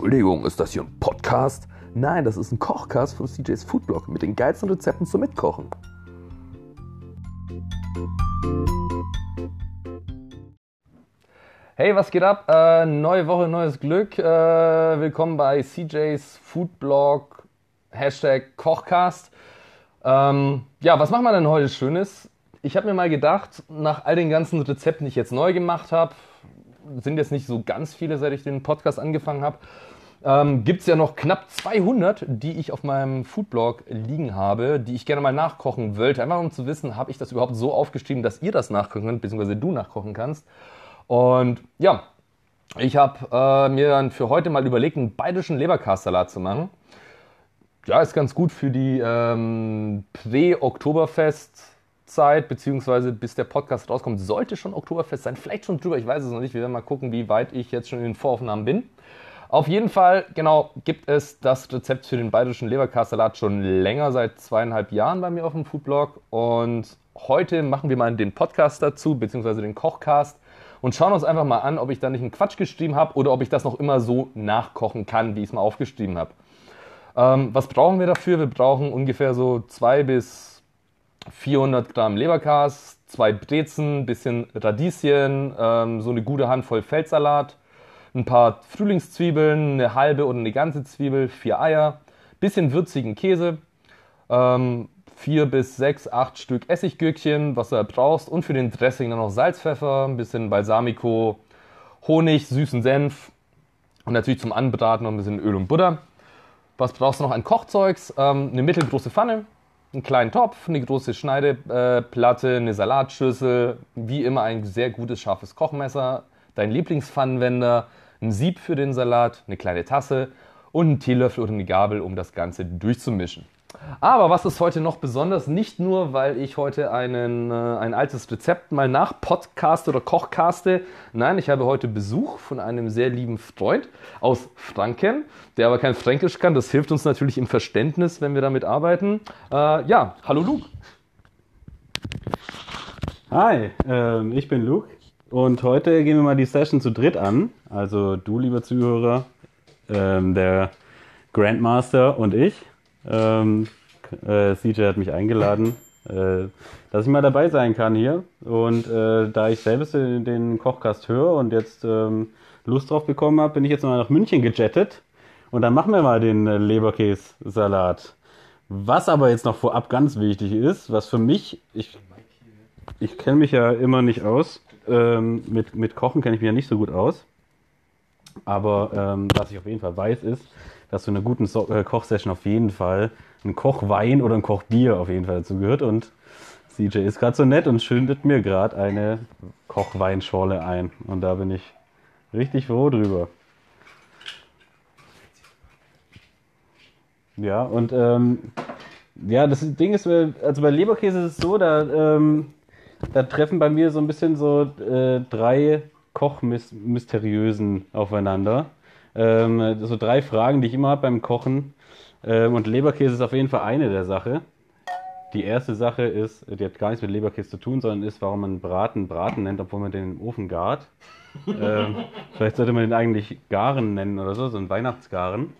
Entschuldigung, ist das hier ein Podcast? Nein, das ist ein Kochcast von CJ's Foodblog mit den geilsten Rezepten zum Mitkochen. Hey, was geht ab? Äh, neue Woche, neues Glück. Äh, willkommen bei CJ's Foodblog, Hashtag Kochcast. Ähm, ja, was machen wir denn heute Schönes? Ich habe mir mal gedacht, nach all den ganzen Rezepten, die ich jetzt neu gemacht habe, sind jetzt nicht so ganz viele, seit ich den Podcast angefangen habe, ähm, gibt es ja noch knapp 200, die ich auf meinem Foodblog liegen habe, die ich gerne mal nachkochen wollte. Einfach um zu wissen, habe ich das überhaupt so aufgeschrieben, dass ihr das nachkochen könnt, beziehungsweise du nachkochen kannst. Und ja, ich habe äh, mir dann für heute mal überlegt, einen bayerischen Leberkastsalat zu machen. Ja, ist ganz gut für die ähm, Prä-Oktoberfest-Zeit, beziehungsweise bis der Podcast rauskommt, sollte schon Oktoberfest sein. Vielleicht schon drüber, ich weiß es noch nicht. Wir werden mal gucken, wie weit ich jetzt schon in den Voraufnahmen bin. Auf jeden Fall, genau, gibt es das Rezept für den bayerischen Leberkastsalat schon länger, seit zweieinhalb Jahren bei mir auf dem Foodblog. Und heute machen wir mal den Podcast dazu, beziehungsweise den Kochcast und schauen uns einfach mal an, ob ich da nicht einen Quatsch geschrieben habe oder ob ich das noch immer so nachkochen kann, wie ich es mal aufgeschrieben habe. Ähm, was brauchen wir dafür? Wir brauchen ungefähr so 200 bis 400 Gramm Leberkas, zwei Brezen, bisschen Radieschen, ähm, so eine gute Handvoll Feldsalat, ein paar Frühlingszwiebeln, eine halbe oder eine ganze Zwiebel, vier Eier, bisschen würzigen Käse, ähm, vier bis sechs, acht Stück Essiggürkchen, was du da brauchst. Und für den Dressing dann noch Salz, Pfeffer, ein bisschen Balsamico, Honig, süßen Senf und natürlich zum Anbraten noch ein bisschen Öl und Butter. Was brauchst du noch an Kochzeugs? Ähm, eine mittelgroße Pfanne, einen kleinen Topf, eine große Schneideplatte, eine Salatschüssel, wie immer ein sehr gutes, scharfes Kochmesser, dein Lieblingspfannenwender, ein Sieb für den Salat, eine kleine Tasse und einen Teelöffel oder eine Gabel, um das Ganze durchzumischen. Aber was ist heute noch besonders? Nicht nur, weil ich heute einen, äh, ein altes Rezept mal nach Podcast oder Kochcaste. Nein, ich habe heute Besuch von einem sehr lieben Freund aus Franken, der aber kein Fränkisch kann. Das hilft uns natürlich im Verständnis, wenn wir damit arbeiten. Äh, ja, hallo Luke. Hi, ähm, ich bin Luke und heute gehen wir mal die Session zu dritt an. Also du, lieber Zuhörer, ähm, der Grandmaster und ich. Ähm, äh, CJ hat mich eingeladen, äh, dass ich mal dabei sein kann hier. Und äh, da ich selbst den, den Kochkast höre und jetzt ähm, Lust drauf bekommen habe, bin ich jetzt mal nach München gejettet. Und dann machen wir mal den äh, Leberkäse-Salat. Was aber jetzt noch vorab ganz wichtig ist, was für mich, ich, ich kenne mich ja immer nicht aus, ähm, mit, mit Kochen kenne ich mich ja nicht so gut aus. Aber ähm, was ich auf jeden Fall weiß, ist, dass zu einer guten so äh, Kochsession auf jeden Fall ein Kochwein oder ein Kochbier auf jeden Fall dazu gehört. Und CJ ist gerade so nett und schündet mir gerade eine Kochweinschorle ein. Und da bin ich richtig froh drüber. Ja, und ähm, ja, das Ding ist, also bei Leberkäse ist es so, da, ähm, da treffen bei mir so ein bisschen so äh, drei Kochmysteriösen aufeinander. Ähm, so drei Fragen, die ich immer habe beim Kochen. Ähm, und Leberkäse ist auf jeden Fall eine der Sachen. Die erste Sache ist, die hat gar nichts mit Leberkäse zu tun, sondern ist, warum man Braten Braten nennt, obwohl man den im Ofen gart. ähm, vielleicht sollte man den eigentlich Garen nennen oder so, so ein Weihnachtsgaren.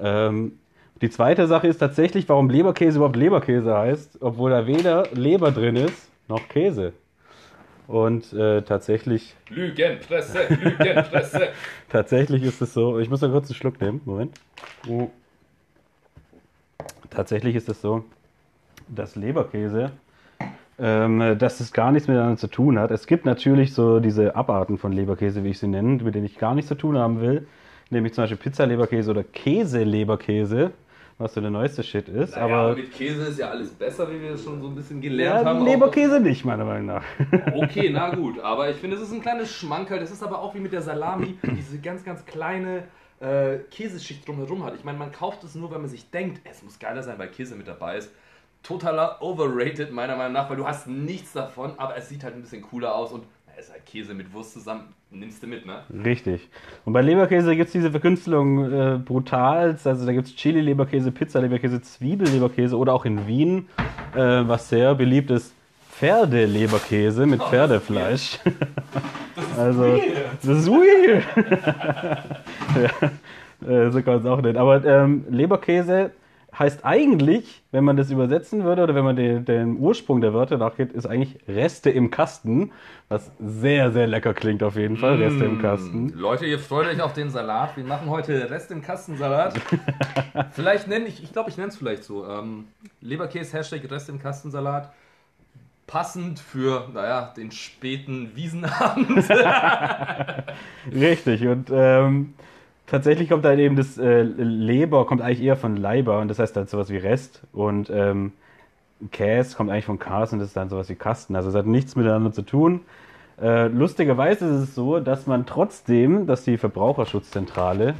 Ähm, die zweite Sache ist tatsächlich, warum Leberkäse überhaupt Leberkäse heißt, obwohl da weder Leber drin ist, noch Käse. Und äh, tatsächlich. Lügenpresse, Lügenpresse. tatsächlich ist es so. Ich muss da kurz einen Schluck nehmen. Moment. Oh. Tatsächlich ist es so, dass Leberkäse, ähm, dass es gar nichts miteinander zu tun hat. Es gibt natürlich so diese Abarten von Leberkäse, wie ich sie nenne, mit denen ich gar nichts zu tun haben will. Nämlich zum Beispiel Pizzaleberkäse oder Käseleberkäse was so der neueste Shit ist. Naja, aber, aber, mit Käse ist ja alles besser, wie wir es schon so ein bisschen gelernt ja, haben. Leberkäse nicht, meiner Meinung nach. Okay, na gut. Aber ich finde, es ist ein kleines Schmankerl. Das ist aber auch wie mit der Salami, diese ganz, ganz kleine äh, Käseschicht drumherum hat. Ich meine, man kauft es nur, wenn man sich denkt, es muss geiler sein, weil Käse mit dabei ist. Totaler overrated, meiner Meinung nach, weil du hast nichts davon, aber es sieht halt ein bisschen cooler aus und ist halt Käse mit Wurst zusammen, nimmst du mit, ne? Richtig. Und bei Leberkäse gibt es diese Verkünstelung äh, brutal. Also da gibt es Chili-Leberkäse, Pizza-Leberkäse, Zwiebel-Leberkäse oder auch in Wien, äh, was sehr beliebt ist, Pferdeleberkäse mit oh, Pferdefleisch. Das ist also, weird. das ist weird. ja. Äh, so kann man es auch nennen. Aber ähm, Leberkäse heißt eigentlich, wenn man das übersetzen würde oder wenn man den, den Ursprung der Wörter nachgeht, ist eigentlich Reste im Kasten, was sehr, sehr lecker klingt auf jeden Fall. Reste im Kasten. Leute, ihr freut euch auf den Salat. Wir machen heute Rest im Kastensalat. vielleicht nenne ich, ich glaube, ich nenne es vielleicht so. Ähm, Leberkäse, Hashtag Rest im Kastensalat. Passend für, naja, den späten Wiesenabend. Richtig. Und ähm, tatsächlich kommt dann eben das äh, Leber, kommt eigentlich eher von Leiber und das heißt dann sowas wie Rest. Und ähm, Käse kommt eigentlich von Kas und das ist dann sowas wie Kasten. Also es hat nichts miteinander zu tun. Äh, lustigerweise ist es so, dass man trotzdem, dass die Verbraucherschutzzentrale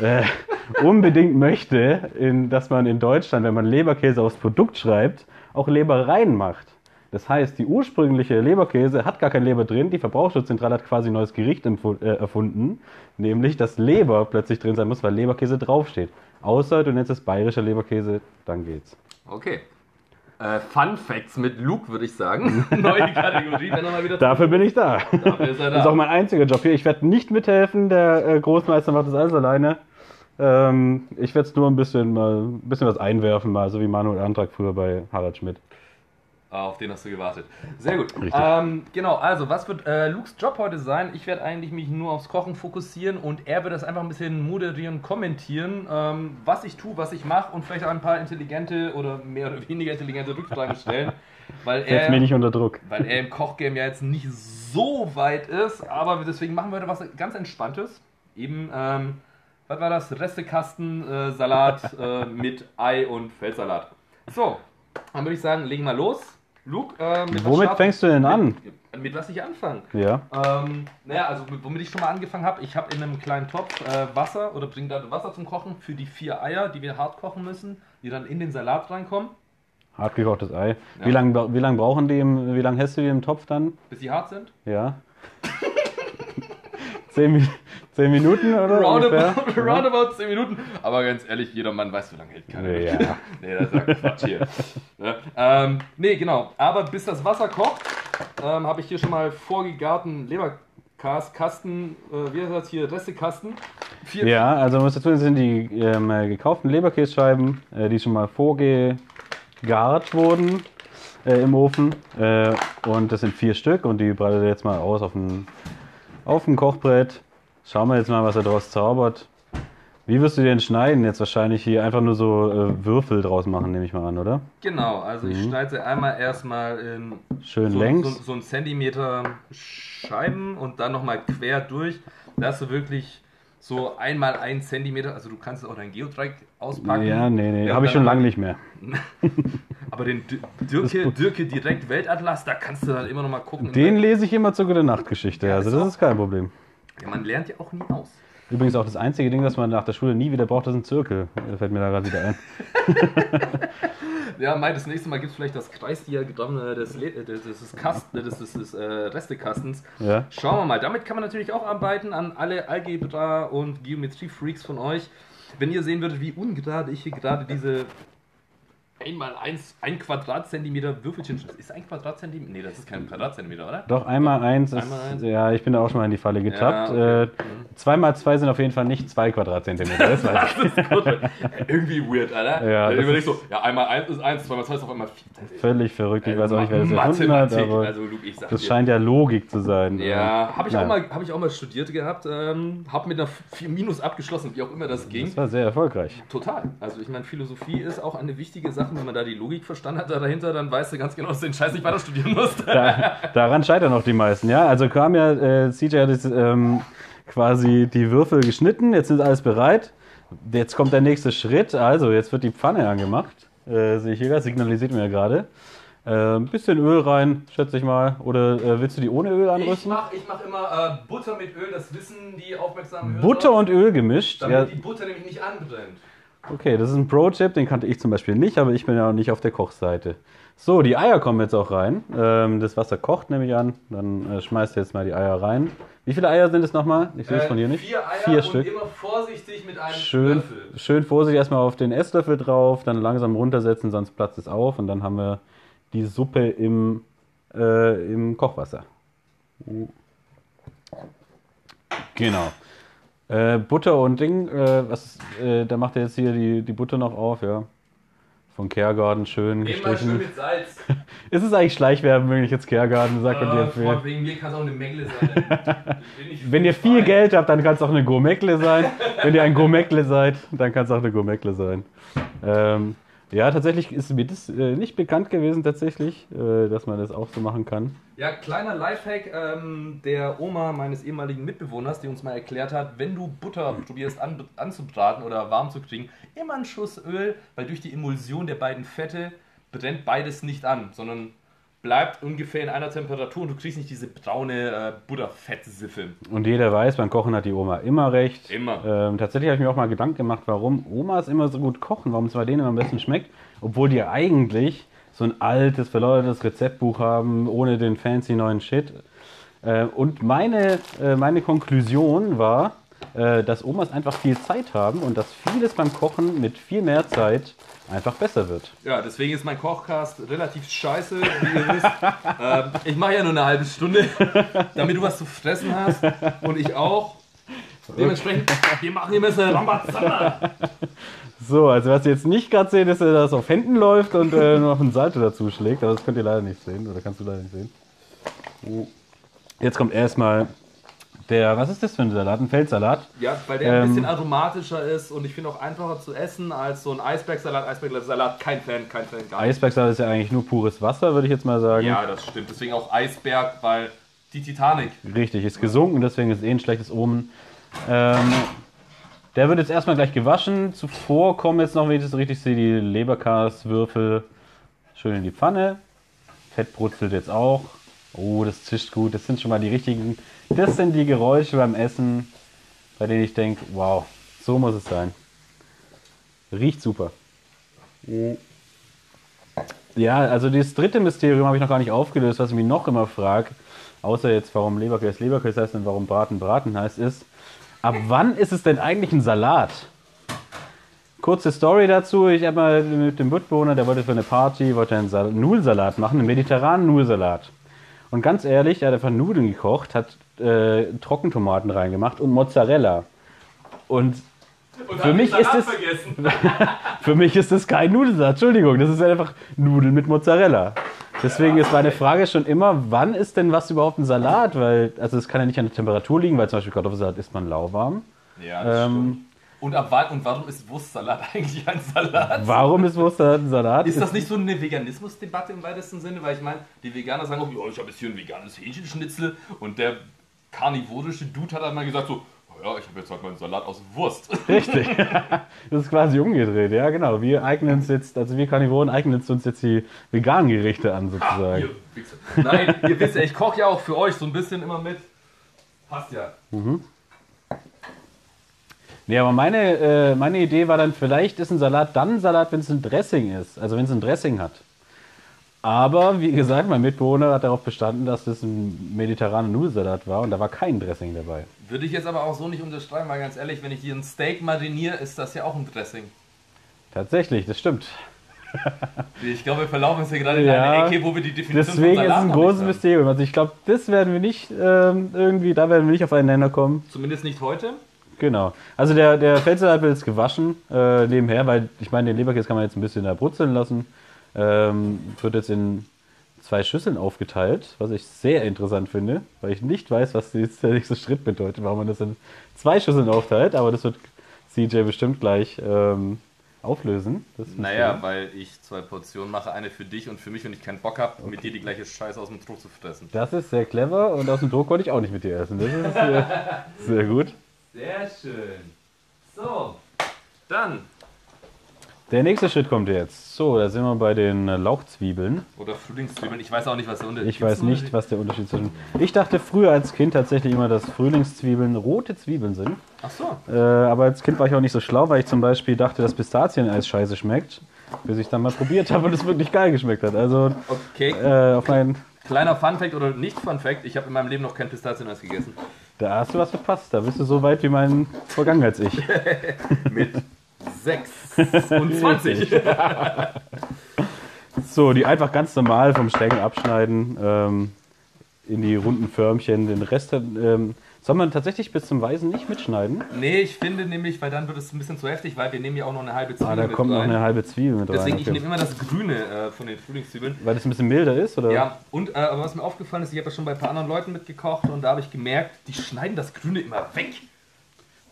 äh, unbedingt möchte, in, dass man in Deutschland, wenn man Leberkäse aufs Produkt schreibt, auch Leber reinmacht. Das heißt, die ursprüngliche Leberkäse hat gar kein Leber drin. Die Verbraucherschutzzentrale hat quasi ein neues Gericht äh, erfunden, nämlich dass Leber plötzlich drin sein muss, weil Leberkäse draufsteht. Außer du nennst es bayerischer Leberkäse, dann geht's. Okay. Äh, Fun Facts mit Luke, würde ich sagen. Neue Kategorie, wenn er mal wieder. Dafür bin ich da. Dafür ist er da. Das ist auch mein einziger Job hier. Ich werde nicht mithelfen. Der äh, Großmeister macht das alles alleine. Ähm, ich werde es nur ein bisschen, mal, ein bisschen was einwerfen, mal, so wie Manuel Antrag früher bei Harald Schmidt. Auf den hast du gewartet. Sehr gut. Ähm, genau, also was wird äh, Lukes Job heute sein? Ich werde eigentlich mich nur aufs Kochen fokussieren und er wird das einfach ein bisschen moderieren, kommentieren, ähm, was ich tue, was ich mache und vielleicht auch ein paar intelligente oder mehr oder weniger intelligente Rückfragen stellen. Weil Setz er, mich nicht unter Druck. weil er im Kochgame ja jetzt nicht so weit ist, aber deswegen machen wir heute was ganz Entspanntes. Eben, ähm, was war das? Restekasten, äh, Salat äh, mit Ei und Feldsalat. So, dann würde ich sagen, legen wir los. Luke, äh, Womit starten- fängst du denn an? Mit, mit was ich anfange? Ja. Ähm, naja, also mit- womit ich schon mal angefangen habe, ich habe in einem kleinen Topf äh, Wasser oder bringe da Wasser zum Kochen für die vier Eier, die wir hart kochen müssen, die dann in den Salat reinkommen, Hart gekochtes Ei. Ja. Wie lange wie lang brauchen die, im, wie lange hast du die im Topf dann? bis sie hart sind. Ja. zehn, Mi- zehn Minuten oder ungefähr? Roundabout, roundabout 10 Minuten. Aber ganz ehrlich, jeder Mann weiß, wie lange hält keiner. Ja. nee, das ist ja Quatsch hier. ne? ähm, nee, genau. Aber bis das Wasser kocht, ähm, habe ich hier schon mal vorgegarten Leberkasten, äh, wie heißt das hier, Restekasten. Vier, Ja, also muss dazu sind die ähm, äh, gekauften Leberkässcheiben, äh, die schon mal vorgegart wurden äh, im Ofen. Äh, und das sind vier Stück und die breitet er jetzt mal aus auf dem, auf dem Kochbrett. Schauen wir jetzt mal, was er daraus zaubert. Wie wirst du den schneiden? Jetzt wahrscheinlich hier einfach nur so äh, Würfel draus machen, nehme ich mal an, oder? Genau, also ich schneide sie einmal erstmal in Mhm. Schön so, längs. So, so einen Zentimeter Scheiben und dann nochmal quer durch. Da hast du wirklich so einmal ein Zentimeter, also du kannst auch dein Geodreieck auspacken. Ja, nee, nee, habe ich schon lange nicht mehr. Aber den Dirke, Dirke direkt Weltatlas, da kannst du dann immer noch mal gucken. Den lese ich immer zur gute Nachtgeschichte, Ja, also das ist kein Problem. Ja, man lernt ja auch nie aus. Übrigens auch das einzige Ding, das man nach der Schule nie wieder braucht, ist ein Zirkel. Das fällt mir da gerade wieder ein. Ja, Mai, das nächste Mal gibt es vielleicht das Kreisdiagramm äh, des, äh, des, Kasten, äh, des, des, des äh, Restekastens. Ja. Schauen wir mal. Damit kann man natürlich auch arbeiten an alle Algebra- und Geometrie-Freaks von euch. Wenn ihr sehen würdet, wie ungerade ich hier gerade diese 1x1, 1 Quadratzentimeter Würfelchen. Ist ein Quadratzentimeter? Nee, das ist kein Quadratzentimeter, oder? Doch, einmal eins ist. Einmal eins. Ja, ich bin da auch schon mal in die Falle getappt. Ja, okay. äh, zwei mal zwei sind auf jeden Fall nicht zwei Quadratzentimeter. Das. Das ist gut. Irgendwie weird, Alter. Ja, das überlegst du, ja, einmal 1 ist 1, 2 mal 2 ist auf einmal 4. Völlig verrückt. Ich weiß auch nicht, wer das erfunden hat, aber also Luke, ich sag das dir. scheint ja Logik zu sein. Ja, habe ich, auch mal- hab ich auch mal studiert gehabt. Ähm, habe mit einer 4 Minus abgeschlossen, wie auch immer das ging. Das war sehr erfolgreich. Total. Also ich meine, Philosophie ist auch eine wichtige Sache. Wenn man da die Logik verstanden hat da dahinter, dann weißt du ganz genau, dass du den Scheiß nicht weiter studieren musst. Da, daran scheitern auch die meisten, ja. Also kam ja, äh, CJ hat jetzt ähm, quasi die Würfel geschnitten, jetzt ist alles bereit. Jetzt kommt der nächste Schritt, also jetzt wird die Pfanne angemacht. Äh, sehe ich hier gerade, signalisiert mir ja gerade. Äh, ein bisschen Öl rein, schätze ich mal. Oder äh, willst du die ohne Öl Ich anrüsten? mache ich mach immer äh, Butter mit Öl, das wissen die aufmerksamen Hörer. Butter und Öl gemischt. Damit Ja, die Butter nämlich nicht anbrennt. Okay, das ist ein Pro-Tipp, den kannte ich zum Beispiel nicht, aber ich bin ja auch nicht auf der Kochseite. So, die Eier kommen jetzt auch rein. Ähm, das Wasser kocht nämlich an. Dann äh, schmeißt ihr jetzt mal die Eier rein. Wie viele Eier sind es nochmal? Ich sehe es von hier nicht. Äh, Vier Eier Vier und Stück. immer vorsichtig mit einem Schön, Löffel. schön vorsichtig erstmal auf den Esslöffel drauf, dann langsam runtersetzen, sonst platzt es auf und dann haben wir die Suppe im, äh, im Kochwasser. Genau. Äh, Butter und Ding, äh, was, äh, da macht er jetzt hier die, die Butter noch auf, ja. Von Kehrgarten schön gestrichen. mit Salz. Ist es eigentlich Schleichwerbung, wenn ich jetzt Kehrgarten sage und dir empfehle? wegen mir kann es auch eine Mengle sein. Wenn ihr viel Geld habt, dann kann es auch eine Gourmetle sein. Wenn ihr ein Gourmetle seid, dann kann es auch eine Gourmetle sein. Ähm, ja, tatsächlich ist mir das äh, nicht bekannt gewesen, tatsächlich, äh, dass man das auch so machen kann. Ja, kleiner Lifehack ähm, der Oma meines ehemaligen Mitbewohners, die uns mal erklärt hat, wenn du Butter probierst an, anzubraten oder warm zu kriegen, immer einen Schuss Öl, weil durch die Emulsion der beiden Fette brennt beides nicht an, sondern bleibt ungefähr in einer Temperatur und du kriegst nicht diese braune äh, Butterfettsiffe. Und jeder weiß, beim Kochen hat die Oma immer recht. Immer. Ähm, tatsächlich habe ich mir auch mal Gedanken gemacht, warum Omas immer so gut kochen, warum es bei denen immer am besten schmeckt, obwohl die eigentlich so ein altes, verleudertes Rezeptbuch haben, ohne den fancy neuen Shit. Äh, und meine, äh, meine Konklusion war, äh, dass Omas einfach viel Zeit haben und dass vieles beim Kochen mit viel mehr Zeit einfach besser wird. Ja, deswegen ist mein Kochcast relativ scheiße, wie ihr wisst. ähm, ich mache ja nur eine halbe Stunde, damit du was zu fressen hast und ich auch. Dementsprechend, wir machen hier ein bisschen Rambazamba. So, also was ihr jetzt nicht gerade seht, ist, dass es auf Händen läuft und äh, noch ein Salto dazu schlägt, aber das könnt ihr leider nicht sehen, oder kannst du leider nicht sehen. Jetzt kommt erstmal der, was ist das für ein Salat? Ein Feldsalat? Ja, weil der ein Ähm, bisschen aromatischer ist und ich finde auch einfacher zu essen als so ein Eisbergsalat. Eisbergsalat, kein Fan, kein Fan, gar nicht. Eisbergsalat ist ja eigentlich nur pures Wasser, würde ich jetzt mal sagen. Ja, das stimmt. Deswegen auch Eisberg, weil die Titanic. Richtig, ist gesunken, deswegen ist eh ein schlechtes Omen. Ähm, der wird jetzt erstmal gleich gewaschen. Zuvor kommen jetzt noch, wenn ich das richtig sehe, die Leberkaswürfel schön in die Pfanne. Fett brutzelt jetzt auch. Oh, das zischt gut. Das sind schon mal die richtigen. Das sind die Geräusche beim Essen, bei denen ich denke, wow, so muss es sein. Riecht super. Ja, also das dritte Mysterium habe ich noch gar nicht aufgelöst, was ich mich noch immer frage, außer jetzt, warum Leberkäse Leberkäse heißt und warum Braten Braten heißt, ist, ab wann ist es denn eigentlich ein Salat? Kurze Story dazu, ich habe mal mit dem Mitbewohner, der wollte für eine Party, wollte einen Sal Nudelsalat machen, einen mediterranen Nudelsalat. Und ganz ehrlich, er hat einfach Nudeln gekocht, hat äh, Trockentomaten reingemacht und Mozzarella. Und Und Für mich ist es- vergessen. für mich ist das kein Nudelsalat, Entschuldigung, das ist einfach Nudeln mit Mozzarella. Deswegen ist meine Frage schon immer, wann ist denn was überhaupt ein Salat? Weil, also es kann ja nicht an der Temperatur liegen, weil zum Beispiel Kartoffelsalat isst man lauwarm. Ja, das Ähm, stimmt. Und, ab wann, und warum ist Wurstsalat eigentlich ein Salat? Warum ist Wurstsalat ein Salat? Ist das nicht so eine Veganismusdebatte im weitesten Sinne? Weil ich meine, die Veganer sagen auch, ja, ich habe jetzt hier ein veganes Hähnchenschnitzel und der karnivorische Dude hat einmal gesagt so, "Oh ja, ich habe jetzt halt mal einen Salat aus Wurst. Richtig. Das ist quasi umgedreht, ja genau. Wir eignen uns jetzt, also wir Karnivoren eignen uns jetzt die veganen Gerichte an sozusagen. Ihr Wichser. Nein, ihr wisst ja, ich koche ja auch für euch so ein bisschen immer mit. Passt ja. Nee, aber meine, äh, meine Idee war dann, vielleicht ist ein Salat dann ein Salat, wenn es ein Dressing ist. Also wenn es ein Dressing hat. Aber wie gesagt, mein Mitbewohner hat darauf bestanden, dass das ein mediterraner Nudelsalat war und da war kein Dressing dabei. Würde ich jetzt aber auch so nicht unterschreiben, weil ganz ehrlich, wenn ich hier ein Steak mariniere, ist das ja auch ein Dressing. Tatsächlich, das stimmt. Ich glaube, wir verlaufen uns hier gerade in Ja, eine Ecke, wo wir die Definition Deswegen von ist es ein großes. Mysterium. Also ich glaube, das werden wir nicht ähm, irgendwie, da werden wir nicht auf einen Nenner kommen. Zumindest nicht heute. Genau. Also der, der wird jetzt gewaschen äh, nebenher, weil ich meine, den Leberkäse kann man jetzt ein bisschen da brutzeln lassen. Ähm, wird jetzt in zwei Schüsseln aufgeteilt, was ich sehr interessant finde, weil ich nicht weiß, was jetzt der nächste Schritt bedeutet, warum man das in zwei Schüsseln aufteilt, aber das wird CJ bestimmt gleich ähm, auflösen. Naja, weil ich zwei Portionen mache, eine für dich und für mich und ich keinen Bock habe, mit dir die gleiche Scheiße aus dem Druck zu fressen. Das ist sehr clever und aus dem Druck wollte ich auch nicht mit dir essen. Das ist sehr, sehr gut. Sehr schön. So, dann. Der nächste Schritt kommt jetzt. So, da sind wir bei den Lauchzwiebeln. Oder Frühlingszwiebeln, ich weiß auch nicht, was der Unterschied Ich weiß nicht, was der Unterschied zwischen. Ich dachte früher als Kind tatsächlich immer, dass Frühlingszwiebeln rote Zwiebeln sind. Ach so. Äh, aber als Kind war ich auch nicht so schlau, weil ich zum Beispiel dachte, dass Pistazieneis scheiße schmeckt. Bis ich dann mal probiert habe und es wirklich geil geschmeckt hat. Also Okay, äh, auf meinen. kleiner Funfact oder nicht Funfact, ich habe in meinem Leben noch kein Pistazieneis gegessen. Da hast du was verpasst. Da bist du so weit wie mein Vergangenheits-Ich. Mit 26. So, die einfach ganz normal vom Stängel abschneiden. Ähm, in die runden Förmchen. Den Rest ähm, soll man tatsächlich bis zum Weißen nicht mitschneiden. Nee, ich finde nämlich, weil dann wird es ein bisschen zu heftig, weil wir nehmen ja auch noch eine halbe Zwiebel Ah, da mit kommt noch rein. eine halbe Zwiebel mit Deswegen, rein. ich nehme immer das Grüne äh, von den Frühlingszwiebeln. Weil das ein bisschen milder ist, oder? Ja, und äh, aber was mir aufgefallen ist, ich habe ja schon bei ein paar anderen Leuten mitgekocht und da habe ich gemerkt, die schneiden das Grüne immer weg.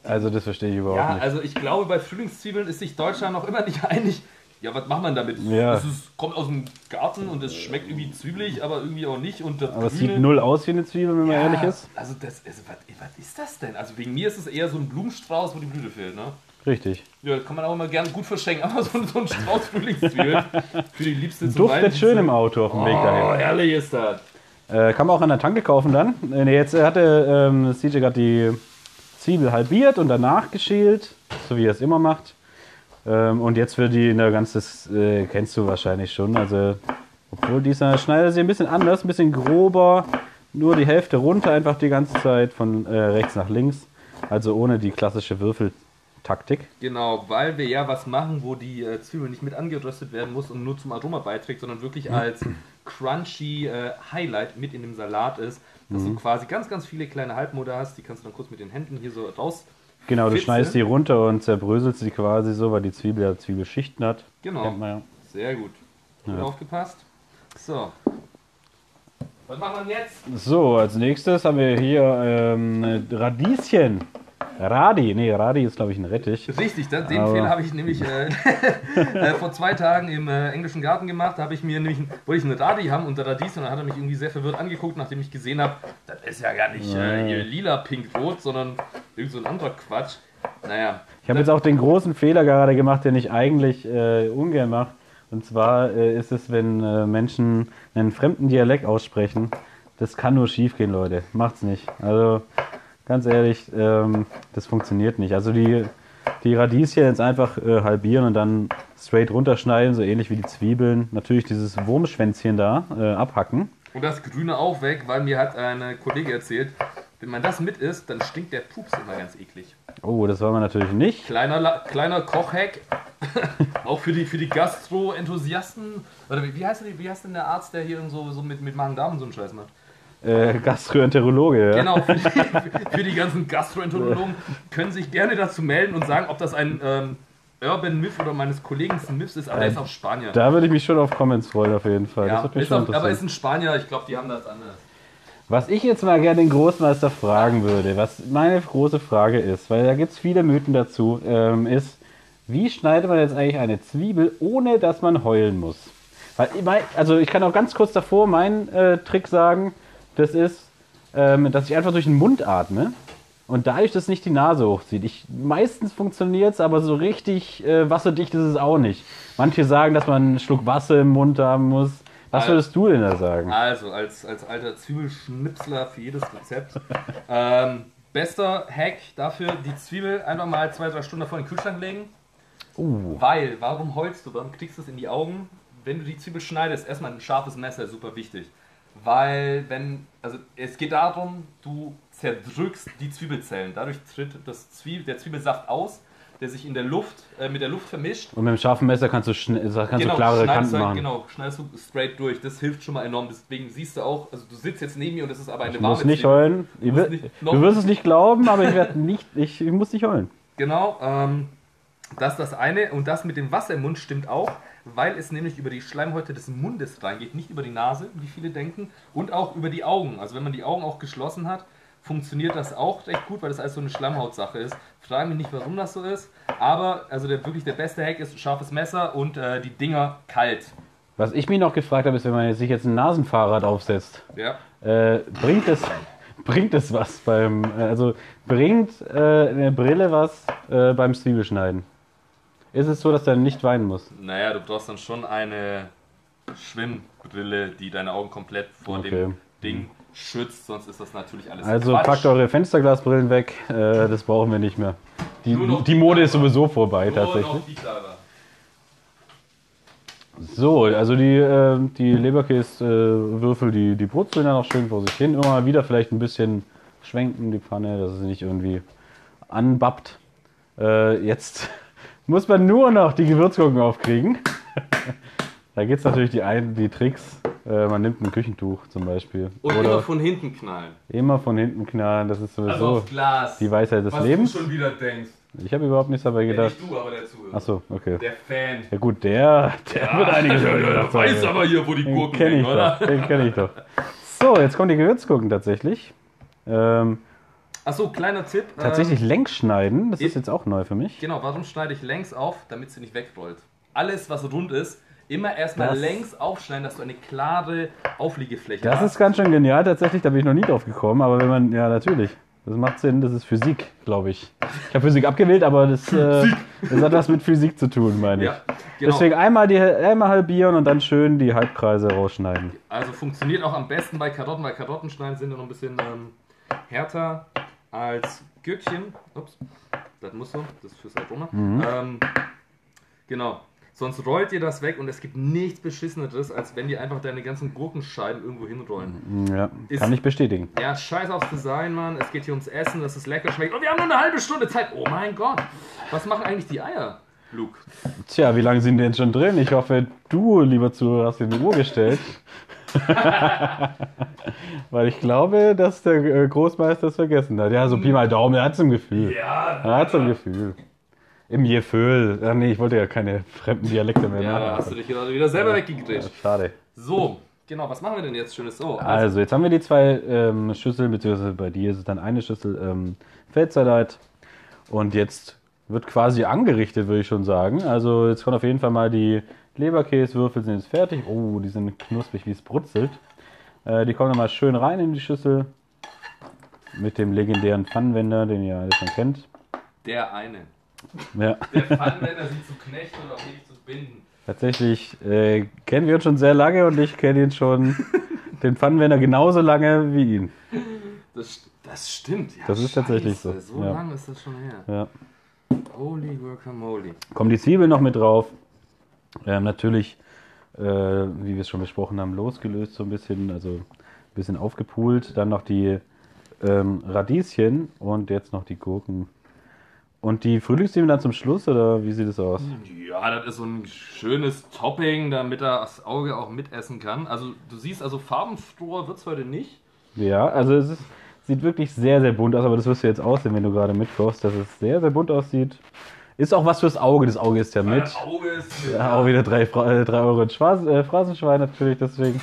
Also das verstehe ich überhaupt Ja, nicht. also ich glaube, bei Frühlingszwiebeln ist sich Deutschland noch immer nicht einig. Ja, was macht man damit? Ja. Es ist, kommt aus dem Garten und es schmeckt irgendwie zwiebelig, aber irgendwie auch nicht. Und das Aber es sieht null aus wie eine Zwiebel, wenn man ja, ehrlich ist. Also, das, also was, was ist das denn? Also wegen mir ist es eher so ein Blumenstrauß, wo die Blüte fehlt, ne? Richtig. Ja, das kann man auch immer gerne gut verschenken, aber so, so ein Strauß Frühlingszwiebeln für die Liebste zum Duftet Weihnachten- schön im Auto auf dem Weg Oh, dahin. herrlich ist das. Äh, kann man auch an der Tanke kaufen dann. Äh, nee, jetzt hatte ähm, CJ gerade die Zwiebel halbiert und danach geschält, so wie er es immer macht. Ähm, und jetzt wird die in der ganzen, das äh, kennst du wahrscheinlich schon. Also, obwohl dieser Schneider sie ein bisschen anders, ein bisschen grober, nur die Hälfte runter, einfach die ganze Zeit von äh, rechts nach links. Also ohne die klassische Würfeltaktik. Genau, weil wir ja was machen, wo die äh, Zwiebel nicht mit angeröstet werden muss und nur zum Aroma beiträgt, sondern wirklich als crunchy äh, Highlight mit in dem Salat ist, dass du quasi ganz, ganz viele kleine Halbmoder hast, die kannst du dann kurz mit den Händen hier so raus. Genau, du Fitze. schneidest die runter und zerbröselst sie quasi so, weil die Zwiebel ja Zwiebelschichten hat. Genau. Ja. Sehr gut. Gut Ja. aufgepasst. So. Was machen wir jetzt? So, als nächstes haben wir hier ähm, Radieschen. Radi, nee, Radi ist glaube ich ein Rettich. Richtig, das, den Aber- Fehler habe ich nämlich äh, äh, vor zwei Tagen im äh, englischen Garten gemacht. Da habe ich mir nämlich, wollte ich eine Radi haben und Radieschen und dann hat er mich irgendwie sehr verwirrt angeguckt, nachdem ich gesehen habe, das ist ja gar nicht äh, lila, pink, rot, sondern irgend so ein anderer Quatsch. Naja, Ich habe jetzt auch den großen Fehler gerade gemacht, den ich eigentlich äh, ungern mache. Und zwar äh, ist es, wenn Menschen einen fremden Dialekt aussprechen. Das kann nur schief gehen, Leute. Macht's nicht. Also ganz ehrlich, ähm, das funktioniert nicht. Also die, die Radieschen jetzt einfach äh, halbieren und dann straight runterschneiden, so ähnlich wie die Zwiebeln. Natürlich dieses Wurmschwänzchen da äh, abhacken. und das Grüne auch weg, weil mir hat eine Kollegin erzählt, wenn man das mit isst, dann stinkt der Pups immer ganz eklig. Oh, das wollen wir natürlich nicht. Kleiner, La- kleiner Kochhack, auch für die, für die Gastro-Enthusiasten. Oder wie, heißt der, wie heißt denn der Arzt, der hier so, so mit, mit Magen-Darm so einen Scheiß macht? Äh, Gastroenterologe, ja. Genau, für die, für die ganzen Gastroenterologen können sich gerne dazu melden und sagen, ob das ein ähm, Urban Myth oder meines Kollegen ein Myth ist, aber der ist auch Spanier. Da würde ich mich schon auf Comments freuen, auf jeden Fall. ja, ist auch, aber ist ein Spanier, ich glaube, die haben das anders. Was ich jetzt mal gerne den Großmeister fragen würde, was meine große Frage ist, weil da gibt es viele Mythen dazu, ähm, ist, wie schneidet man jetzt eigentlich eine Zwiebel, ohne dass man heulen muss? Weil, also ich kann auch ganz kurz davor meinen äh, Trick sagen, das ist, ähm, dass ich einfach durch den Mund atme und dadurch das nicht die Nase hochzieht. Ich, meistens funktioniert es, aber so richtig äh, wasserdicht ist es auch nicht. Manche sagen, dass man einen Schluck Wasser im Mund haben muss. Was Also- würdest du denn da sagen? Also, als, als alter Zwiebelschnipsler für jedes Rezept. ähm, bester Hack dafür, die Zwiebel einfach mal zwei, drei Stunden in den Kühlschrank legen. Uh. Weil, warum heulst du? Warum kriegst du es in die Augen? Wenn du die Zwiebel schneidest, erstmal ein scharfes Messer, super wichtig. Weil, wenn, also es geht darum, du zerdrückst die Zwiebelzellen. Dadurch tritt das Zwiebel, der Zwiebelsaft aus, der sich in der Luft, äh, mit der Luft vermischt. Und mit dem scharfen Messer kannst du, schn kannst du klarere schneidest Kanten halt, machen. Genau, schneidest du straight durch. Das hilft schon mal enorm. Deswegen siehst du auch, also du sitzt jetzt neben mir und es ist aber eine Ich muss nicht heulen. Ich musst will- nicht- du wirst es nicht glauben, aber ich werde nicht, ich, ich muss nicht heulen. Genau, ähm, das ist das eine. Und das mit dem Wasser im Mund stimmt auch, weil es nämlich über die Schleimhäute des Mundes reingeht, nicht über die Nase, wie viele denken, und auch über die Augen. Also wenn man die Augen auch geschlossen hat, funktioniert das auch recht gut, weil das alles so eine Schleimhautsache ist. Frage mich nicht, warum das so ist, aber also der, wirklich der beste Hack ist scharfes Messer und äh, die Dinger kalt. Was ich mich noch gefragt habe, ist, wenn man sich jetzt ein Nasenfahrrad aufsetzt, Ja. äh, bringt es bringt es was beim, äh, also bringt äh, eine Brille was äh, beim Zwiebelschneiden? Ist es so, dass er nicht weinen muss? Naja, du brauchst dann schon eine Schwimmbrille, die deine Augen komplett vor Okay. dem Ding schützt, sonst ist das natürlich alles Also Quatsch. packt eure Fensterglasbrillen weg, äh, das brauchen wir nicht mehr. Die, die Mode ist sowieso vorbei Nur tatsächlich. So, also die, äh, die Leberkäswürfel, die, die brutzeln dann auch schön vor sich hin. Immer mal wieder vielleicht ein bisschen schwenken die Pfanne, dass es nicht irgendwie anbappt. Äh, jetzt muss man nur noch die Gewürzgurken aufkriegen. Da gibt es natürlich die, ein, die Tricks. Äh, man nimmt ein Küchentuch zum Beispiel. Und Oder immer von hinten knallen. immer von hinten knallen. Das ist Also sowieso auf Glas. die Weisheit des was Lebens. du schon wieder denkst. Ich habe überhaupt nichts dabei Ja, gedacht. nicht du, aber der Zuhörer. Achso, okay. Der Fan. Ja gut, der, der wird einiges der, über der weiß aber hier, wo die Den Gurken hängen, ich oder? doch. Den kenne ich doch. So, jetzt kommen die Gewürzgurken tatsächlich. Ähm, Achso, kleiner Tipp. tatsächlich Ähm, längs schneiden. Das ist jetzt auch neu für mich. genau, warum schneide ich längs auf? Damit sie nicht wegrollt. Alles, was rund ist, immer erstmal Das- längs aufschneiden, dass du eine klare Aufliegefläche Das hast. ist ganz schön genial tatsächlich. Da bin ich noch nie drauf gekommen. Aber wenn man, ja natürlich. Das macht Sinn. Das ist Physik, glaube ich. Ich habe Physik abgewählt, aber das, äh, das hat was mit Physik zu tun, meine ich. Ja, genau. Deswegen einmal, die, einmal halbieren und dann schön die Halbkreise rausschneiden. Also funktioniert auch am besten bei Karotten, weil Karottenschneiden sind ja noch ein bisschen ähm, härter als Gürkchen. Ups, das muss so, das ist fürs Aroma. Mhm. Ähm, genau. Sonst rollt ihr das weg und es gibt nichts Beschisseneres, als wenn die einfach deine ganzen Gurkenscheiben irgendwo hinrollen. Ja, Ist- kann ich bestätigen. Ja, scheiß aufs Design, Mann. Es geht hier ums Essen, dass es lecker schmeckt. Und wir haben nur eine halbe Stunde Zeit. Oh mein Gott. Was machen eigentlich die Eier, Luke? Tja, wie lange sind die denn schon drin? Ich hoffe, du, lieber Zuhörer, hast dir eine Uhr gestellt. Weil ich glaube, dass der äh, Großmeister es vergessen hat. Ja, so Pi mal Daumen, er hat es im Gefühl. Ja, Er hat es im Gefühl. Im Gefühl. Ach nee, ich wollte ja keine fremden Dialekte mehr ja, da hast du machen. dich gerade wieder selber weggegrätscht. Schade. So, genau, was machen wir denn jetzt Schönes? So, Also, jetzt haben wir die zwei ähm, Schüsseln, beziehungsweise bei dir ist es dann eine Schüssel ähm, Feldsalat. Und jetzt wird quasi angerichtet, würde ich schon sagen. Also, jetzt kommt auf jeden Fall mal die Leberkäswürfel sind jetzt fertig. Oh, die sind knusprig, wie es brutzelt. Äh, die kommen dann mal schön rein in die Schüssel. Mit dem legendären Pfannenwender, den ihr alle schon kennt. der eine. Ja, Der Pfannenwender sie zu knechten und auf ewig zu binden. tatsächlich äh, kennen wir uns schon sehr lange und ich kenne ihn schon, den Pfannenwender, genauso lange wie ihn. Das, das stimmt. Ja, Das ist tatsächlich so, So ja. lange ist das schon her. Ja. Holy guacamole. Kommen die Zwiebeln noch mit drauf. Ähm, natürlich, äh, wie wir es schon besprochen haben, losgelöst so ein bisschen, also ein bisschen aufgepult. Dann noch die ähm, Radieschen und jetzt noch die Gurken. Und die Frühlingszwiebeln dann zum Schluss oder wie sieht es aus? Ja, das ist so ein schönes Topping, damit das Auge auch mitessen kann. Also du siehst, also farbenfroher wird es heute nicht. Ja, also es ist, sieht wirklich sehr, sehr bunt aus, aber das wirst du jetzt aussehen, wenn du gerade mitkochst, dass es sehr, sehr bunt aussieht. Ist auch was fürs Auge, das Auge ist ja mit. Auge ist mit. Ja, auch wieder 3 äh, drei Euro Schwarz, äh, Phrasenschwein natürlich, deswegen.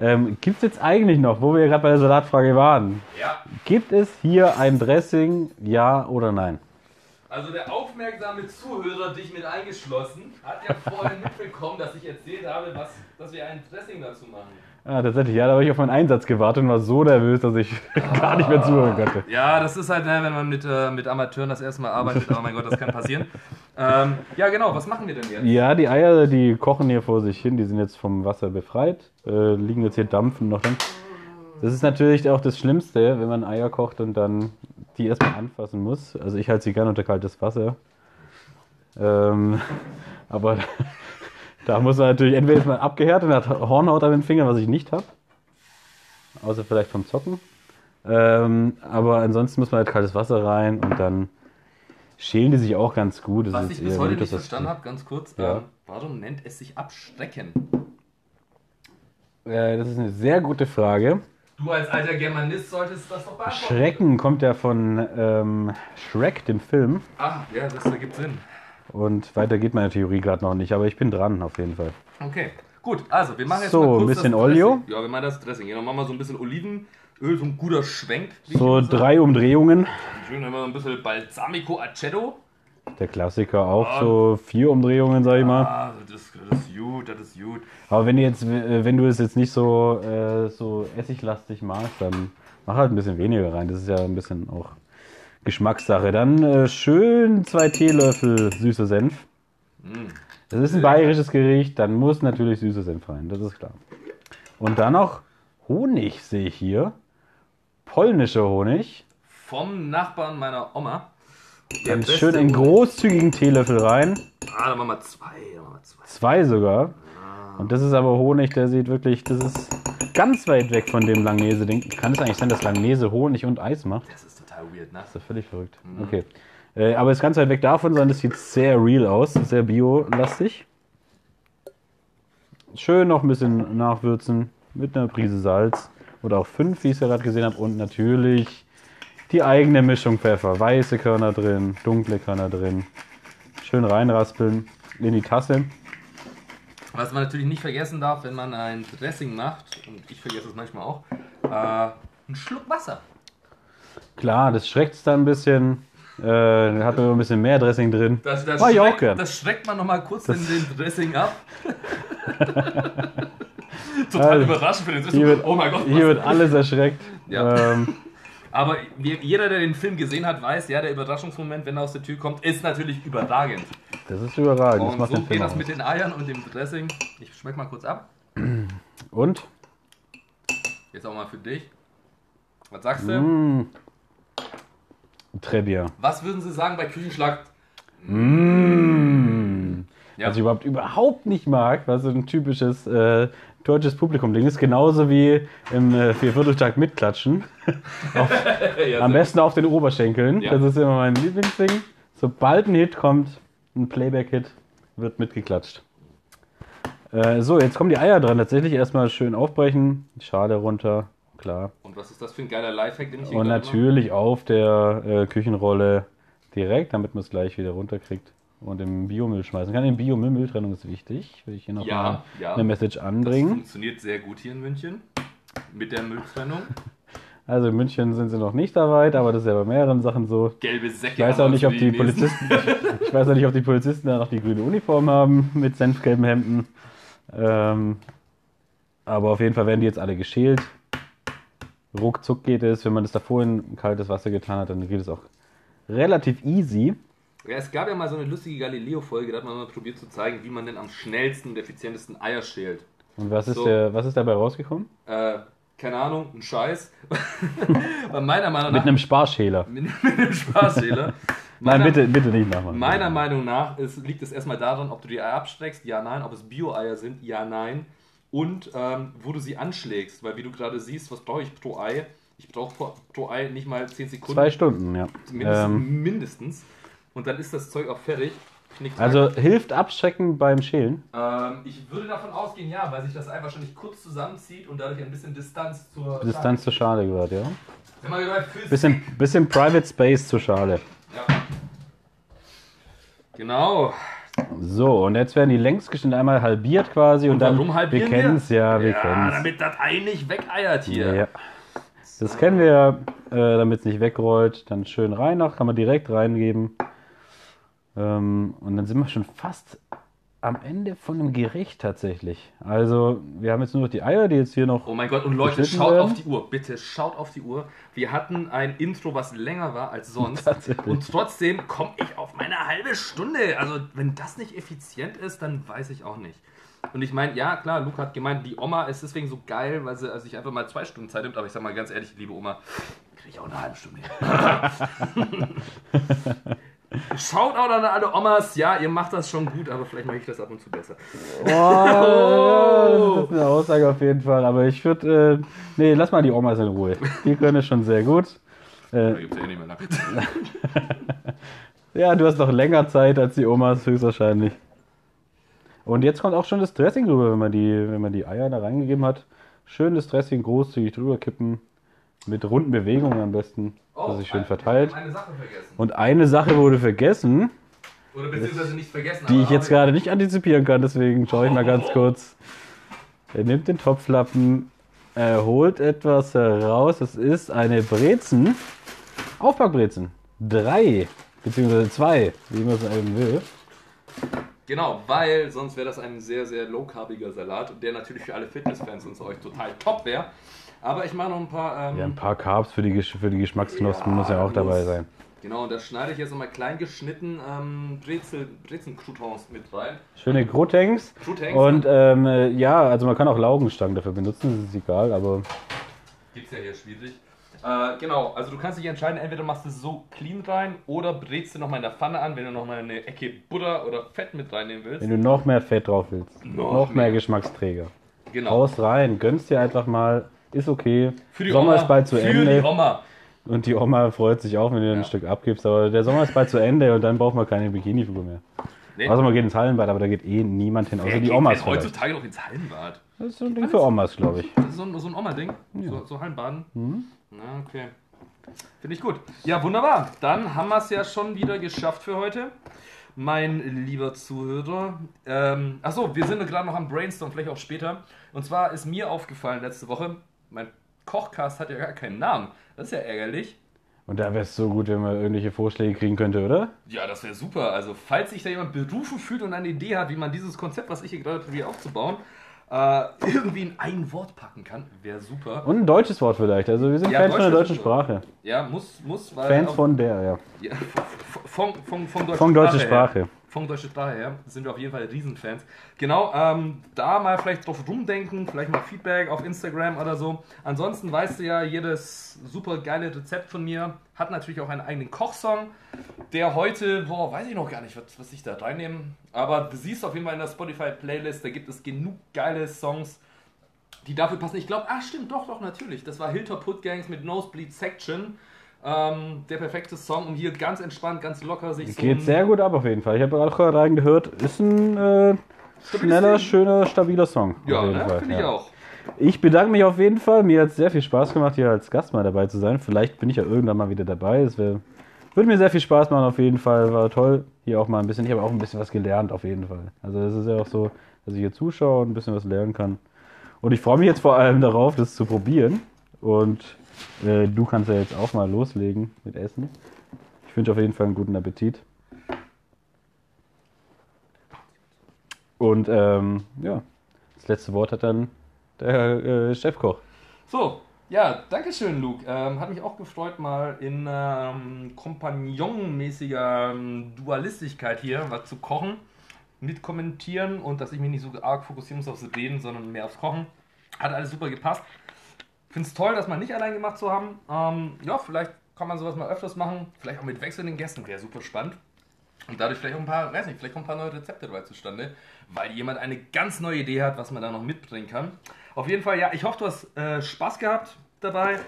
Ähm, Gibt es jetzt eigentlich noch, wo wir gerade bei der Salatfrage waren, Ja, gibt es hier ein Dressing, ja oder nein? also der aufmerksame Zuhörer, dich mit eingeschlossen, hat ja vorhin mitbekommen, dass ich erzählt habe, was, dass wir ein Dressing dazu machen. Ah, tatsächlich, ja, da habe ich auf meinen Einsatz gewartet und war so nervös, dass ich gar nicht mehr zuhören konnte. Ja, das ist halt, ne, wenn man mit, äh, mit Amateuren das erste Mal arbeitet, aber mein Gott, das kann passieren. Ähm, ja, genau, was machen wir denn jetzt? Ja, die Eier, die kochen hier vor sich hin, die sind jetzt vom Wasser befreit, äh, liegen jetzt hier dampfen noch drin. Das ist natürlich auch das Schlimmste, wenn man Eier kocht und dann die erstmal anfassen muss. Also ich halte sie gerne unter kaltes Wasser. Ähm, aber da muss man natürlich, entweder ist man abgehärtet und hat Hornhaut an den Fingern, was ich nicht habe. Außer vielleicht vom Zocken. Ähm, aber ansonsten muss man halt kaltes Wasser rein und dann schälen die sich auch ganz gut. Das Was ist ich bis heute nicht verstanden habe, ganz kurz, Ja. ähm, warum nennt es sich Abstrecken? Äh, das ist eine sehr gute Frage. Du als alter Germanist solltest das doch beantworten. Schrecken kommt ja von ähm, Shrek, dem Film. Ah, ja, das ergibt Sinn. Und weiter geht meine Theorie gerade noch nicht, aber ich bin dran auf jeden Fall. Okay, gut, also wir machen jetzt So, mal kurz ein bisschen das Olio. Dressing. Ja, wir machen das Dressing. Genau, machen wir so ein bisschen Olivenöl, so ein guter Schwenk. So immer drei Umdrehungen. Schön haben wir ein bisschen Balsamico Aceto. Der Klassiker auch so vier Umdrehungen, sag ich mal. Ah, das, das ist gut, das ist gut. Aber wenn du jetzt, äh, wenn du es jetzt nicht so, äh, so essiglastig magst, dann mach halt ein bisschen weniger rein. Das ist ja ein bisschen auch Geschmackssache. Dann äh, schön zwei Teelöffel süßer Senf. Das ist ein bayerisches Gericht, dann muss natürlich süßer Senf rein, das ist klar. Und dann noch Honig sehe ich hier. Polnischer Honig. Vom Nachbarn meiner Oma. Der beste schön in großzügigen Teelöffel rein. Ah, dann machen wir zwei. Dann machen wir zwei. Zwei sogar. Und das ist aber Honig, der sieht wirklich, das ist ganz weit weg von dem Langnese-Ding. Kann es eigentlich sein, dass Langnese Honig und Eis macht? Das ist total weird, ne? Das ist ja völlig verrückt. Okay. Äh, aber es ist ganz weit weg davon, sondern es sieht sehr real aus, sehr bio-lastig. schön noch ein bisschen nachwürzen mit einer Prise Salz oder auch fünf, wie ich es ja gerade gesehen habe. Und natürlich die eigene Mischung Pfeffer. Weiße Körner drin, dunkle Körner drin. Schön reinraspeln in die Tasse. Was man natürlich nicht vergessen darf, wenn man ein Dressing macht, und ich vergesse es manchmal auch, äh, einen Schluck Wasser. Klar, das schreckt es dann ein bisschen. Äh, hat man ein bisschen mehr Dressing drin. Das, das, Mach ich auch schreckt, gern. das schreckt man nochmal kurz in den Dressing ab. Total Also, überraschend für den. Hier wird, Oh mein Gott. hier wird alles erschreckt. Ja. Ähm, Aber jeder, der den Film gesehen hat, weiß, ja, der Überraschungsmoment, wenn er aus der Tür kommt, ist natürlich überragend. das ist überragend. Das Und macht so den Film geht das mit den Eiern und dem Dressing. Ich schmeck mal kurz ab. Und? Jetzt auch mal für dich. Was sagst du? Mmh. Très bien. Was würden Sie sagen bei Küchenschlag? Mmh. Ja. Was ich überhaupt überhaupt nicht mag, was so ein typisches äh, deutsches Publikum-Ding ist, genauso wie im äh, Viervierteltag mitklatschen. Ja, Am besten auf den Oberschenkeln. Ja. Das ist immer mein Lieblingsding. Sobald ein Hit kommt, ein Playback-Hit, wird mitgeklatscht. Äh, so, jetzt kommen die Eier dran. Tatsächlich erstmal schön aufbrechen, die Schale runter, klar. Und was ist das für ein geiler Lifehack, den ich Und natürlich auf der äh, Küchenrolle direkt, damit man es gleich wieder runterkriegt und im Biomüll schmeißen kann. In Biomüll, Mülltrennung ist wichtig. Will ich hier nochmal Ja, ja. eine Message Das anbringen. funktioniert sehr gut hier in München. Mit der Mülltrennung. Also in München sind sie noch nicht da weit, aber das ist ja bei mehreren Sachen so. Gelbe Säcke. Ich weiß auch nicht, ob die Polizisten, ich weiß auch nicht, ob die Polizisten da noch die grüne Uniform haben mit senfgelben Hemden. Ähm, aber auf jeden Fall werden die jetzt alle geschält. Ruckzuck geht es, wenn man das davor in kaltes Wasser getan hat, dann geht es auch relativ easy. Ja, es gab ja mal so eine lustige Galileo-Folge, da hat man mal probiert zu zeigen, wie man denn am schnellsten und effizientesten Eier schält. Und was ist, So. der, was ist dabei rausgekommen? Äh, keine Ahnung, ein Scheiß. Weil meiner Meinung nach. Mit einem Sparschäler. mit, mit einem Spaßschäler. Nein, Meiner- bitte, bitte nicht nachmachen. Meiner Meinung nach ist, liegt es erstmal daran, ob du die Eier abstreckst, ja, nein, ob es Bio-Eier sind, ja, nein. Und ähm, wo du sie anschlägst, weil wie du gerade siehst, was brauche ich pro Ei? Ich brauche pro, Ei nicht mal 10 Sekunden. Zwei Stunden, ja. mindestens, Ähm, mindestens. Und dann ist das Zeug auch fertig. Also hilft Abschrecken beim Schälen. Ähm, ich würde davon ausgehen, ja, weil sich das Ei wahrscheinlich kurz zusammenzieht und dadurch ein bisschen Distanz zur Distanz zur Schale gehört, ja. Wenn man gesagt, Physik- Bisschen, bisschen Private Space zur Schale. Ja. Genau. So, und jetzt werden die längs geschnitten einmal halbiert quasi und, dann. warum halbieren wir kennen es, ja, wir ja, kennen es. damit das Ei nicht wegeiert hier. Ja. Das kennen wir, äh, damit es nicht wegrollt. Dann schön rein noch, kann man direkt reingeben. Ähm, und dann sind wir schon fast am Ende von dem Gericht tatsächlich. Also, wir haben jetzt nur noch die Eier, die jetzt hier noch. Oh mein Gott, und Leute, schaut werden? auf die Uhr. Bitte schaut auf die Uhr. Wir hatten ein Intro, was länger war als sonst. Und trotzdem komme ich auf meine halbe Stunde. Also, wenn das nicht effizient ist, dann weiß ich auch nicht. Und ich meine, ja, klar, Luke hat gemeint, die Oma ist deswegen so geil, weil sie sich einfach mal zwei Stunden Zeit nimmt. Aber ich sag mal ganz ehrlich, liebe Oma, kriege ich auch eine halbe Stunde. Schaut auch an alle Omas, ja, ihr macht das schon gut, aber vielleicht mache ich das ab und zu besser. Oh, das ist eine Aussage auf jeden Fall. Aber ich würde. Äh, nee, lass mal die Omas in Ruhe. Die können es schon sehr gut. Da Äh, gibt es ja eh nicht mehr lang. ja, du hast noch länger Zeit als die Omas, höchstwahrscheinlich. Und jetzt kommt auch schon das Dressing rüber, wenn man die, wenn man die Eier da reingegeben hat. Schön das Dressing großzügig drüber kippen. Mit runden Bewegungen am besten, dass sich schön verteilt. Oh, Eine. Und eine Sache wurde vergessen, Oder beziehungsweise nicht vergessen. die ich jetzt gerade nicht antizipieren kann, deswegen schaue ich mal ganz kurz. Er nimmt den Topflappen, er holt etwas heraus. Es ist eine Brezen. Aufbackbrezen. Drei, beziehungsweise zwei, wie man es eben will. Genau, weil sonst wäre das ein sehr, sehr low-carbiger Salat, der natürlich für alle Fitnessfans und euch total top wäre. Aber ich mache noch ein paar. Ähm, Ja, ein paar Carbs für die, für die Geschmacksknospen Ja, muss ja auch muss. dabei sein. Genau, und da schneide ich jetzt nochmal klein geschnitten ähm, Brezel, Brezen-Croutons mit rein. Schöne Croutons. Croutons, Und ähm, äh, ja, also man kann auch Laugenstangen dafür benutzen, das ist egal, aber Gibt's ja hier schwierig. Äh, genau, also du kannst dich entscheiden, entweder machst du es so clean rein oder brätst du nochmal in der Pfanne an, wenn du nochmal eine Ecke Butter oder Fett mit reinnehmen willst. wenn du noch mehr Fett drauf willst, Noch noch, mehr mehr. Geschmacksträger. Genau. Haus rein, gönnst dir einfach mal, ist okay. Für die Sommer Oma, ist bald zu für Ende. die Oma. Und die Oma freut sich auch, wenn du Ja. ein Stück abgibst, aber der Sommer ist bald zu Ende und dann braucht man keine Bikini-Figur mehr. Nee. Außer man geht ins Hallenbad, aber da geht eh niemand hin, außer Wer die geht Omas denn heutzutage noch ins Hallenbad? Das ist so ein Ding für Omas, glaube ich. Das ist so ein, so ein Oma-Ding. So, so Hallenbaden. Mhm. Na, okay. Finde ich gut. Ja, wunderbar. Dann haben wir es ja schon wieder geschafft für heute. Mein lieber Zuhörer. Ähm, achso, wir sind gerade noch am Brainstorm, vielleicht auch später. Und zwar ist mir aufgefallen letzte Woche, mein Kochcast hat ja gar keinen Namen. Das ist ja ärgerlich. Und da wäre es so gut, wenn man irgendwelche Vorschläge kriegen könnte, oder? Ja, das wäre super. Also, falls sich da jemand berufen fühlt und eine Idee hat, wie man dieses Konzept, was ich hier gerade probiere aufzubauen, äh, irgendwie in ein Wort packen kann, wäre super. Und ein deutsches Wort vielleicht. Also wir sind Ja, Fans von der Deutsch deutschen. Sprache. Ja, muss, muss, weil. Fans auch- von der, ja. Ja, von, von, von, deutscher Von deutscher Sprache. Sprache. Deutscher Sprache her sind wir auf jeden Fall Riesenfans. Genau, ähm, da mal vielleicht drauf rumdenken, vielleicht mal Feedback auf Instagram oder so. Ansonsten weißt du ja, jedes super geile Rezept von mir hat natürlich auch einen eigenen Kochsong, der heute, boah, weiß ich noch gar nicht, was, was ich da reinnehme. Aber du siehst auf jeden Fall in der Spotify-Playlist, da gibt es genug geile Songs, die dafür passen. Ich glaube, ach stimmt, doch, doch, natürlich. Das war Hilltop Hood Gangs mit Nosebleed Section. Ähm, der perfekte Song, um hier ganz entspannt, ganz locker sich so Geht ein- sehr gut ab auf jeden Fall. Ich habe auch gerade reingehört. Ist ein äh, schneller, schöner, stabiler Song. Ja, ne? Finde ich ja. auch. Ich bedanke mich auf jeden Fall. Mir hat es sehr viel Spaß gemacht, hier als Gast mal dabei zu sein. Vielleicht bin ich ja irgendwann mal wieder dabei. Es würde mir sehr viel Spaß machen, auf jeden Fall. War toll. Hier auch mal ein bisschen. Ich habe auch ein bisschen was gelernt, auf jeden Fall. Also, es ist ja auch so, dass ich hier zuschaue und ein bisschen was lernen kann. Und ich freue mich jetzt vor allem darauf, das zu probieren. Und äh, du kannst ja jetzt auch mal loslegen mit Essen. Ich wünsche auf jeden Fall einen guten Appetit. Und ähm, ja, das letzte Wort hat dann der äh, Chefkoch. So, ja, danke schön, Luke. Ähm, hat mich auch gefreut, mal in ähm, kompagnonmäßiger ähm, Dualistigkeit hier was zu kochen, mit kommentieren und dass ich mich nicht so arg fokussieren muss aufs Reden, sondern mehr aufs Kochen. Hat alles super gepasst. Finde es toll, das mal nicht allein gemacht zu haben. Ähm, ja, vielleicht kann man sowas mal öfters machen. Vielleicht auch mit wechselnden Gästen. Wäre super spannend. Und dadurch vielleicht auch ein paar, weiß nicht, vielleicht kommen ein paar neue Rezepte dabei zustande, weil jemand eine ganz neue Idee hat, was man da noch mitbringen kann. Auf jeden Fall, ja, ich hoffe, du hast äh, Spaß gehabt dabei,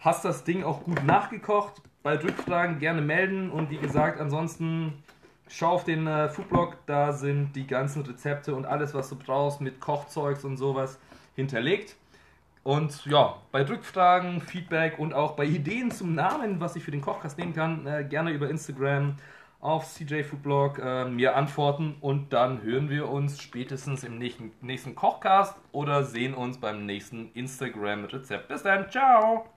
hast das Ding auch gut nachgekocht. Bei Rückfragen gerne melden und wie gesagt, ansonsten schau auf den äh, Foodblog, da sind die ganzen Rezepte und alles, was du brauchst mit Kochzeugs und sowas hinterlegt. Und ja, bei Rückfragen, Feedback und auch bei Ideen zum Namen, was ich für den Kochkast nehmen kann, äh, gerne über Instagram auf CJ Foodblog äh, mir antworten und dann hören wir uns spätestens im nächsten, nächsten Kochcast oder sehen uns beim nächsten Instagram-Rezept. Bis dann, ciao!